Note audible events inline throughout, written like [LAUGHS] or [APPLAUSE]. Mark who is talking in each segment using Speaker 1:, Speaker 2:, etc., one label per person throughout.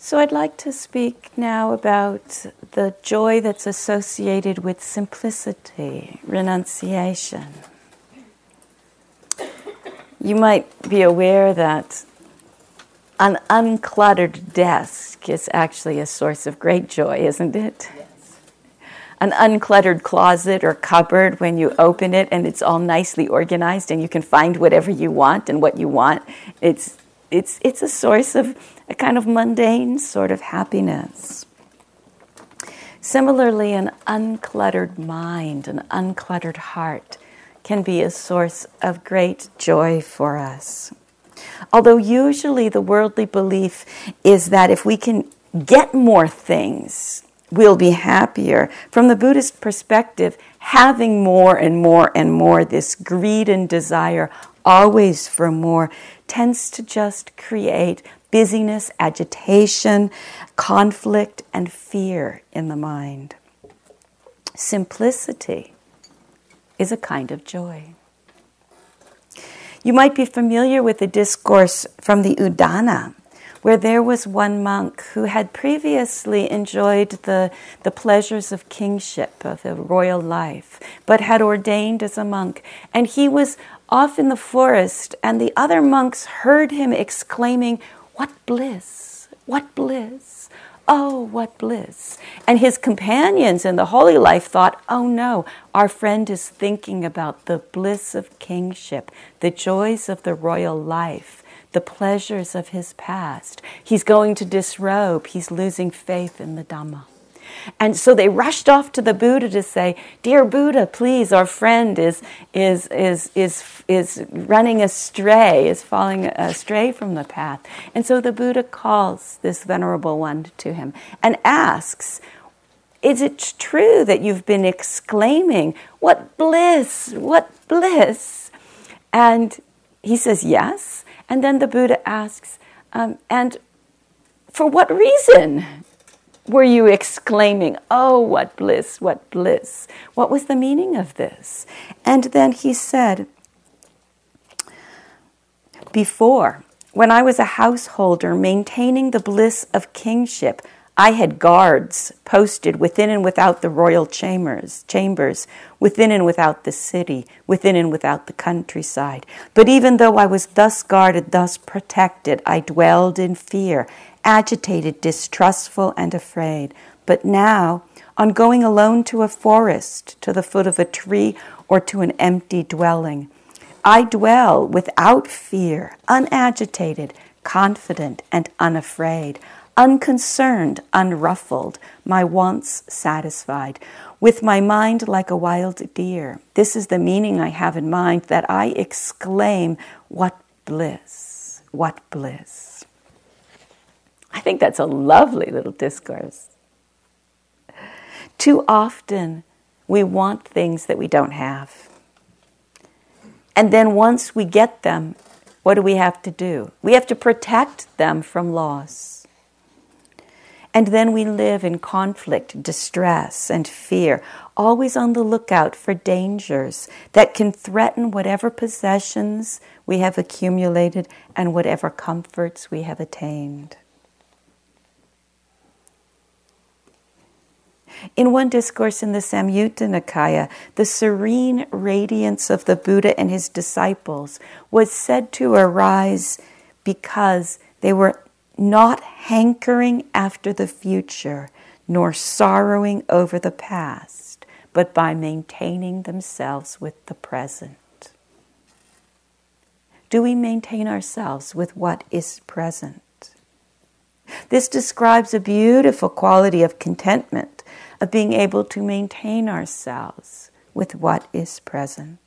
Speaker 1: So, I'd like to speak now about the joy that's associated with simplicity, renunciation. You might be aware that an uncluttered desk is actually a source of great joy, isn't it? Yes. An uncluttered closet or cupboard, when you open it and it's all nicely organized and you can find whatever you want and what you want, it's, it's, it's a source of a kind of mundane sort of happiness. Similarly, an uncluttered mind, an uncluttered heart can be a source of great joy for us. Although usually the worldly belief is that if we can get more things, we'll be happier. From the Buddhist perspective, having more and more and more, this greed and desire always for more, tends to just create busyness, agitation, conflict, and fear in the mind. Simplicity is a kind of joy. You might be familiar with the discourse from the Udana, where there was one monk who had previously enjoyed the, the pleasures of kingship, of a royal life, but had ordained as a monk. And he was off in the forest, and the other monks heard him exclaiming, what bliss! What bliss! Oh, what bliss! And his companions in the holy life thought, oh no, our friend is thinking about the bliss of kingship, the joys of the royal life, the pleasures of his past. He's going to disrobe, he's losing faith in the Dhamma. And so they rushed off to the Buddha to say, Dear Buddha, please, our friend is, is, is, is, is running astray, is falling astray from the path. And so the Buddha calls this venerable one to him and asks, Is it true that you've been exclaiming, What bliss, what bliss? And he says, Yes. And then the Buddha asks, um, And for what reason? Were you exclaiming, Oh, what bliss, what bliss? What was the meaning of this? And then he said, Before, when I was a householder maintaining the bliss of kingship, I had guards posted within and without the royal chambers, chambers, within and without the city, within and without the countryside. But even though I was thus guarded, thus protected, I dwelled in fear agitated, distrustful, and afraid. But now, on going alone to a forest, to the foot of a tree, or to an empty dwelling, I dwell without fear, unagitated, confident, and unafraid, unconcerned, unruffled, my wants satisfied, with my mind like a wild deer. This is the meaning I have in mind that I exclaim, What bliss! What bliss! I think that's a lovely little discourse. Too often, we want things that we don't have. And then once we get them, what do we have to do? We have to protect them from loss. And then we live in conflict, distress, and fear, always on the lookout for dangers that can threaten whatever possessions we have accumulated and whatever comforts we have attained. In one discourse in the Samyutta Nikaya, the serene radiance of the Buddha and his disciples was said to arise because they were not hankering after the future nor sorrowing over the past, but by maintaining themselves with the present. Do we maintain ourselves with what is present? This describes a beautiful quality of contentment of being able to maintain ourselves with what is present.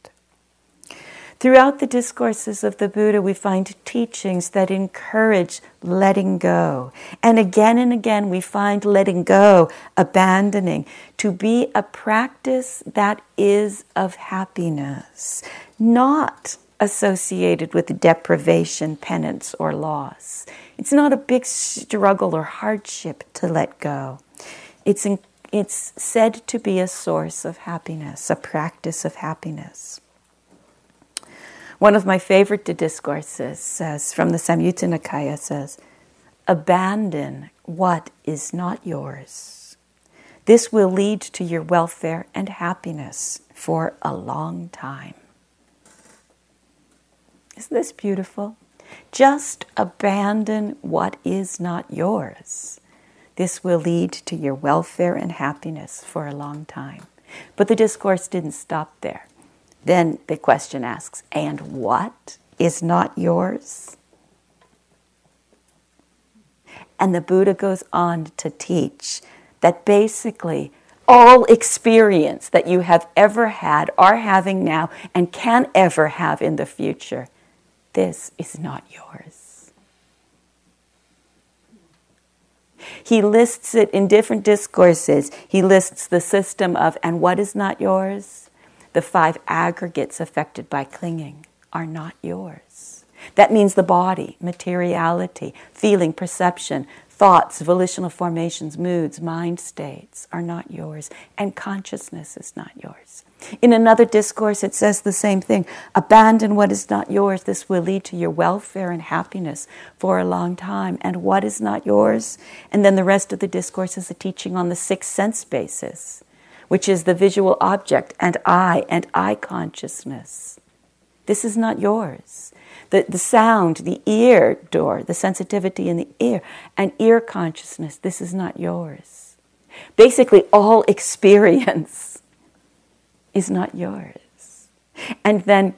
Speaker 1: Throughout the discourses of the Buddha, we find teachings that encourage letting go. And again and again, we find letting go, abandoning, to be a practice that is of happiness, not associated with deprivation, penance, or loss. It's not a big struggle or hardship to let go. It's in, it's said to be a source of happiness, a practice of happiness. One of my favorite discourses says, from the Samyutta Nikaya says, abandon what is not yours. This will lead to your welfare and happiness for a long time. Isn't this beautiful? Just abandon what is not yours. This will lead to your welfare and happiness for a long time. But the discourse didn't stop there. Then the question asks, and what is not yours? And the Buddha goes on to teach that basically all experience that you have ever had, are having now, and can ever have in the future, this is not yours. He lists it in different discourses. He lists the system of, and what is not yours? The five aggregates affected by clinging are not yours. That means the body, materiality, feeling, perception, thoughts, volitional formations, moods, mind states are not yours, and consciousness is not yours. In another discourse, it says the same thing abandon what is not yours. This will lead to your welfare and happiness for a long time. And what is not yours? And then the rest of the discourse is a teaching on the sixth sense basis, which is the visual object and eye and eye consciousness. This is not yours. The, the sound, the ear door, the sensitivity in the ear, and ear consciousness, this is not yours. Basically, all [LAUGHS] experience is not yours. And then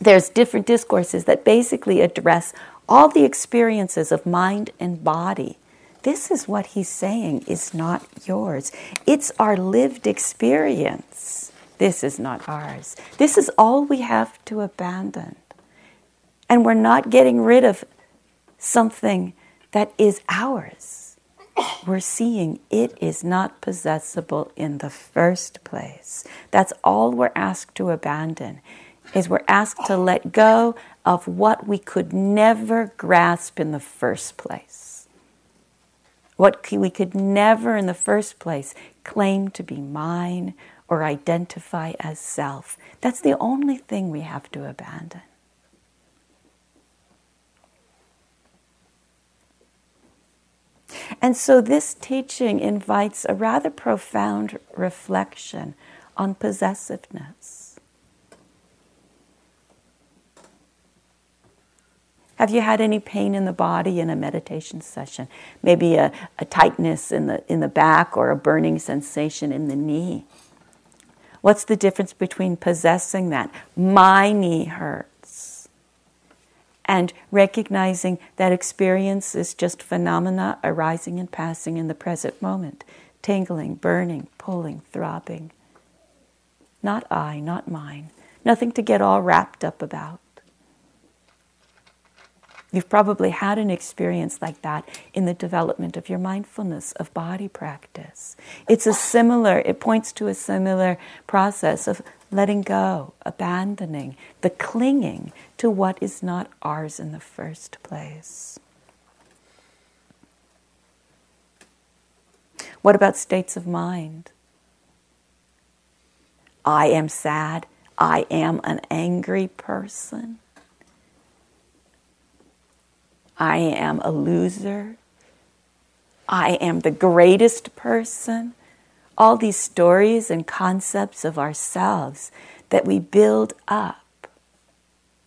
Speaker 1: there's different discourses that basically address all the experiences of mind and body. This is what he's saying is not yours. It's our lived experience. This is not ours. This is all we have to abandon. And we're not getting rid of something that is ours. We're seeing it is not possessible in the first place. That's all we're asked to abandon. Is we're asked to let go of what we could never grasp in the first place. What we could never in the first place claim to be mine or identify as self. That's the only thing we have to abandon. And so this teaching invites a rather profound reflection on possessiveness. Have you had any pain in the body in a meditation session? Maybe a, a tightness in the, in the back or a burning sensation in the knee? What's the difference between possessing that? My knee hurts and recognizing that experience is just phenomena arising and passing in the present moment tingling, burning, pulling, throbbing. Not I, not mine. Nothing to get all wrapped up about. You've probably had an experience like that in the development of your mindfulness of body practice. It's a similar, it points to a similar process of letting go, abandoning, the clinging to what is not ours in the first place. What about states of mind? I am sad. I am an angry person. I am a loser. I am the greatest person. All these stories and concepts of ourselves that we build up,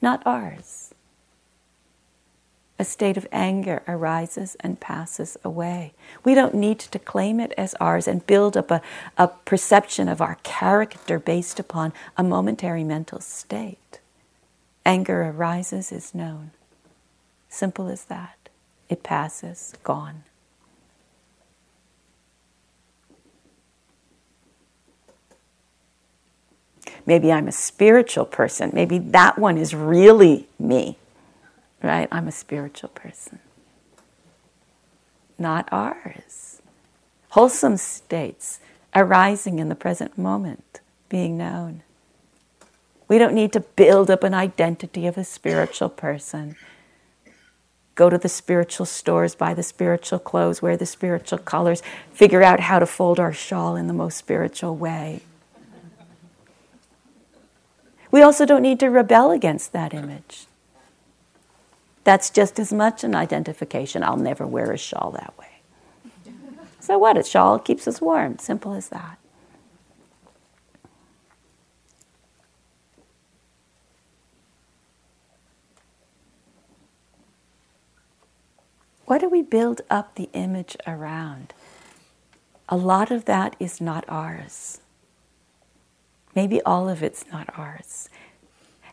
Speaker 1: not ours. A state of anger arises and passes away. We don't need to claim it as ours and build up a, a perception of our character based upon a momentary mental state. Anger arises, is known. Simple as that. It passes, gone. Maybe I'm a spiritual person. Maybe that one is really me, right? I'm a spiritual person. Not ours. Wholesome states arising in the present moment, being known. We don't need to build up an identity of a spiritual person go to the spiritual stores, buy the spiritual clothes, wear the spiritual colors, figure out how to fold our shawl in the most spiritual way. We also don't need to rebel against that image. That's just as much an identification. I'll never wear a shawl that way. So what? A shawl keeps us warm. Simple as that. What do we build up the image around? A lot of that is not ours. Maybe all of it's not ours.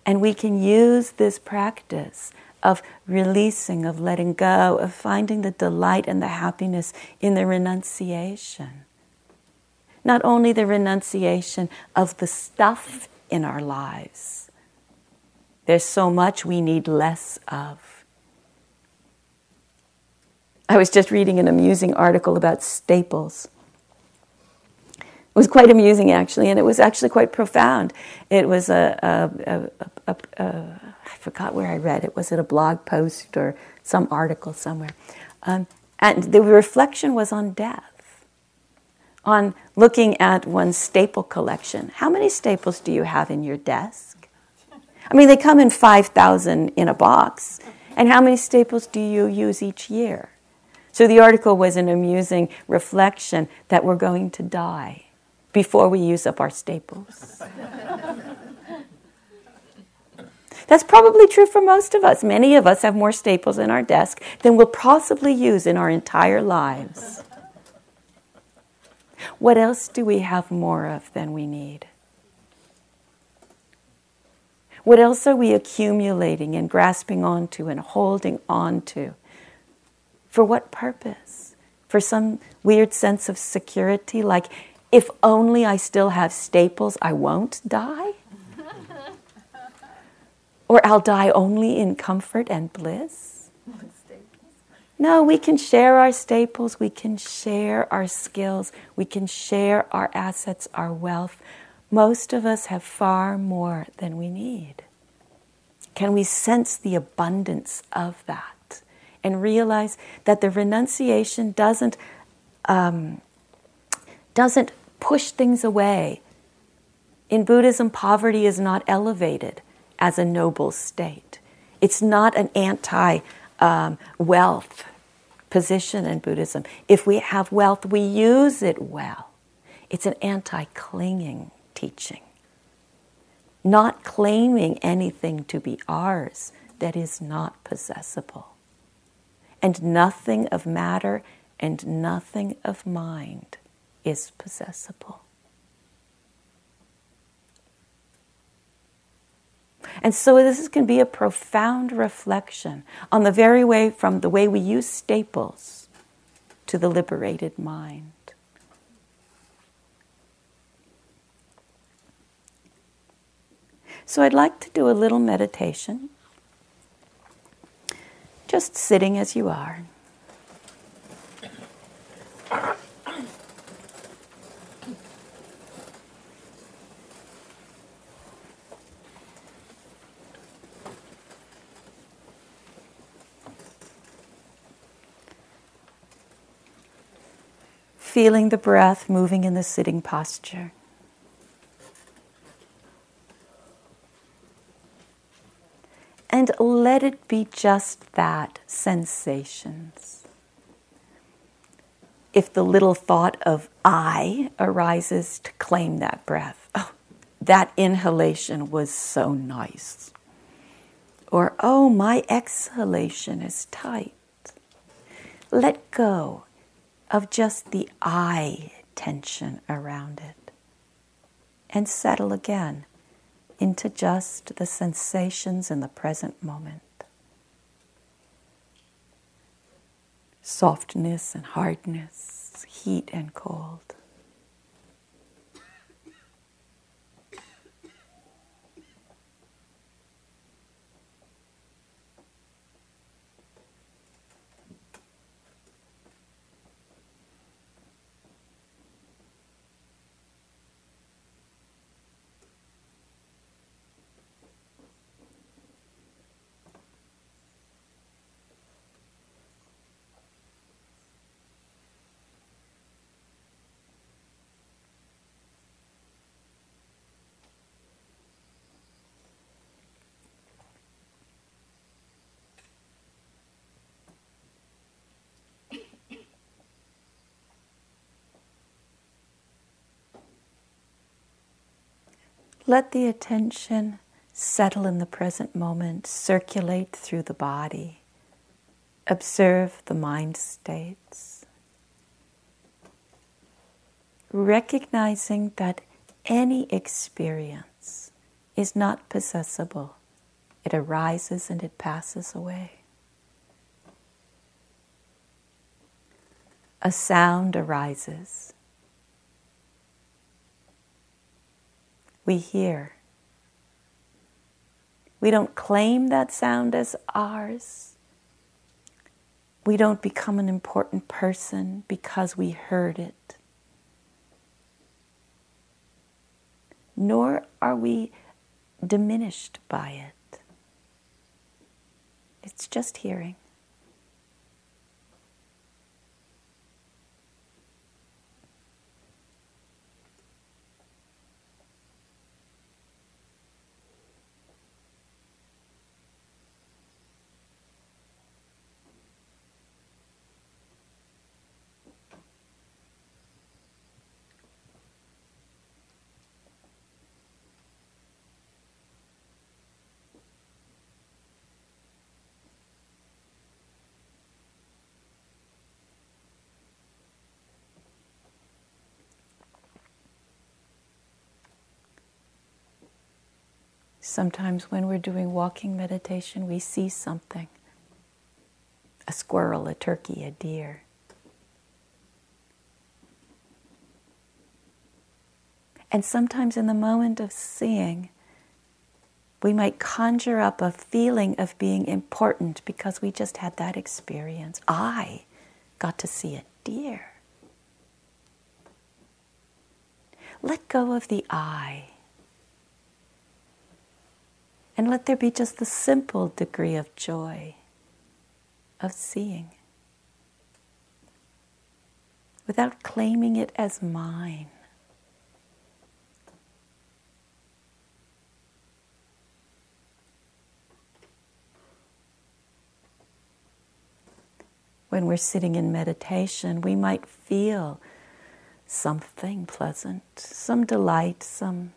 Speaker 1: And we can use this practice of releasing, of letting go, of finding the delight and the happiness in the renunciation. Not only the renunciation of the stuff in our lives, there's so much we need less of. I was just reading an amusing article about staples. It was quite amusing, actually, and it was actually quite profound. It was a, a, a, a I forgot where I read it. Was it a blog post or some article somewhere? Um, and the reflection was on death, on looking at one's staple collection. How many staples do you have in your desk? I mean, they come in 5,000 in a box. And how many staples do you use each year? So the article was an amusing reflection that we're going to die before we use up our staples. [LAUGHS] That's probably true for most of us. Many of us have more staples in our desk than we'll possibly use in our entire lives. What else do we have more of than we need? What else are we accumulating and grasping onto and holding onto? For what purpose? For some weird sense of security, like if only I still have staples, I won't die? [LAUGHS] or I'll die only in comfort and bliss? No, we can share our staples, we can share our skills, we can share our assets, our wealth. Most of us have far more than we need. Can we sense the abundance of that and realize that the renunciation doesn't, um, doesn't push things away. In Buddhism, poverty is not elevated as a noble state. It's not an anti um, wealth position in Buddhism. If we have wealth, we use it well. It's an anti clinging teaching. Not claiming anything to be ours that is not possessible. And nothing of matter and nothing of mind is possessible. And so this can be a profound reflection on the very way from the way we use staples to the liberated mind. So I'd like to do a little meditation, just sitting as you are. feeling the breath moving in the sitting posture. And let it be just that sensations. If the little thought of I arises to claim that breath, oh, that inhalation was so nice. Or, oh, my exhalation is tight. Let go of just the I tension around it and settle again into just the sensations in the present moment. Softness and hardness, heat and cold. Let the attention settle in the present moment, circulate through the body. Observe the mind states. Recognizing that any experience is not possessible, it arises and it passes away. A sound arises. We hear. We don't claim that sound as ours. We don't become an important person because we heard it. Nor are we diminished by it. It's just hearing. Sometimes when we're doing walking meditation, we see something a squirrel, a turkey, a deer. And sometimes in the moment of seeing, we might conjure up a feeling of being important because we just had that experience. I got to see a deer. Let go of the I and let there be just the simple degree of joy of seeing without claiming it as mine. When we're sitting in meditation, we might feel something pleasant, some delight, some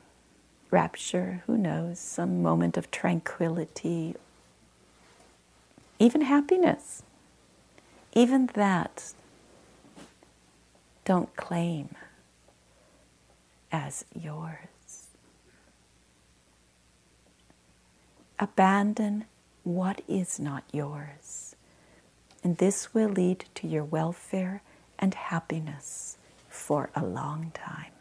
Speaker 1: rapture, who knows, some moment of tranquility, even happiness. Even that, don't claim as yours. Abandon what is not yours, and this will lead to your welfare and happiness for a long time.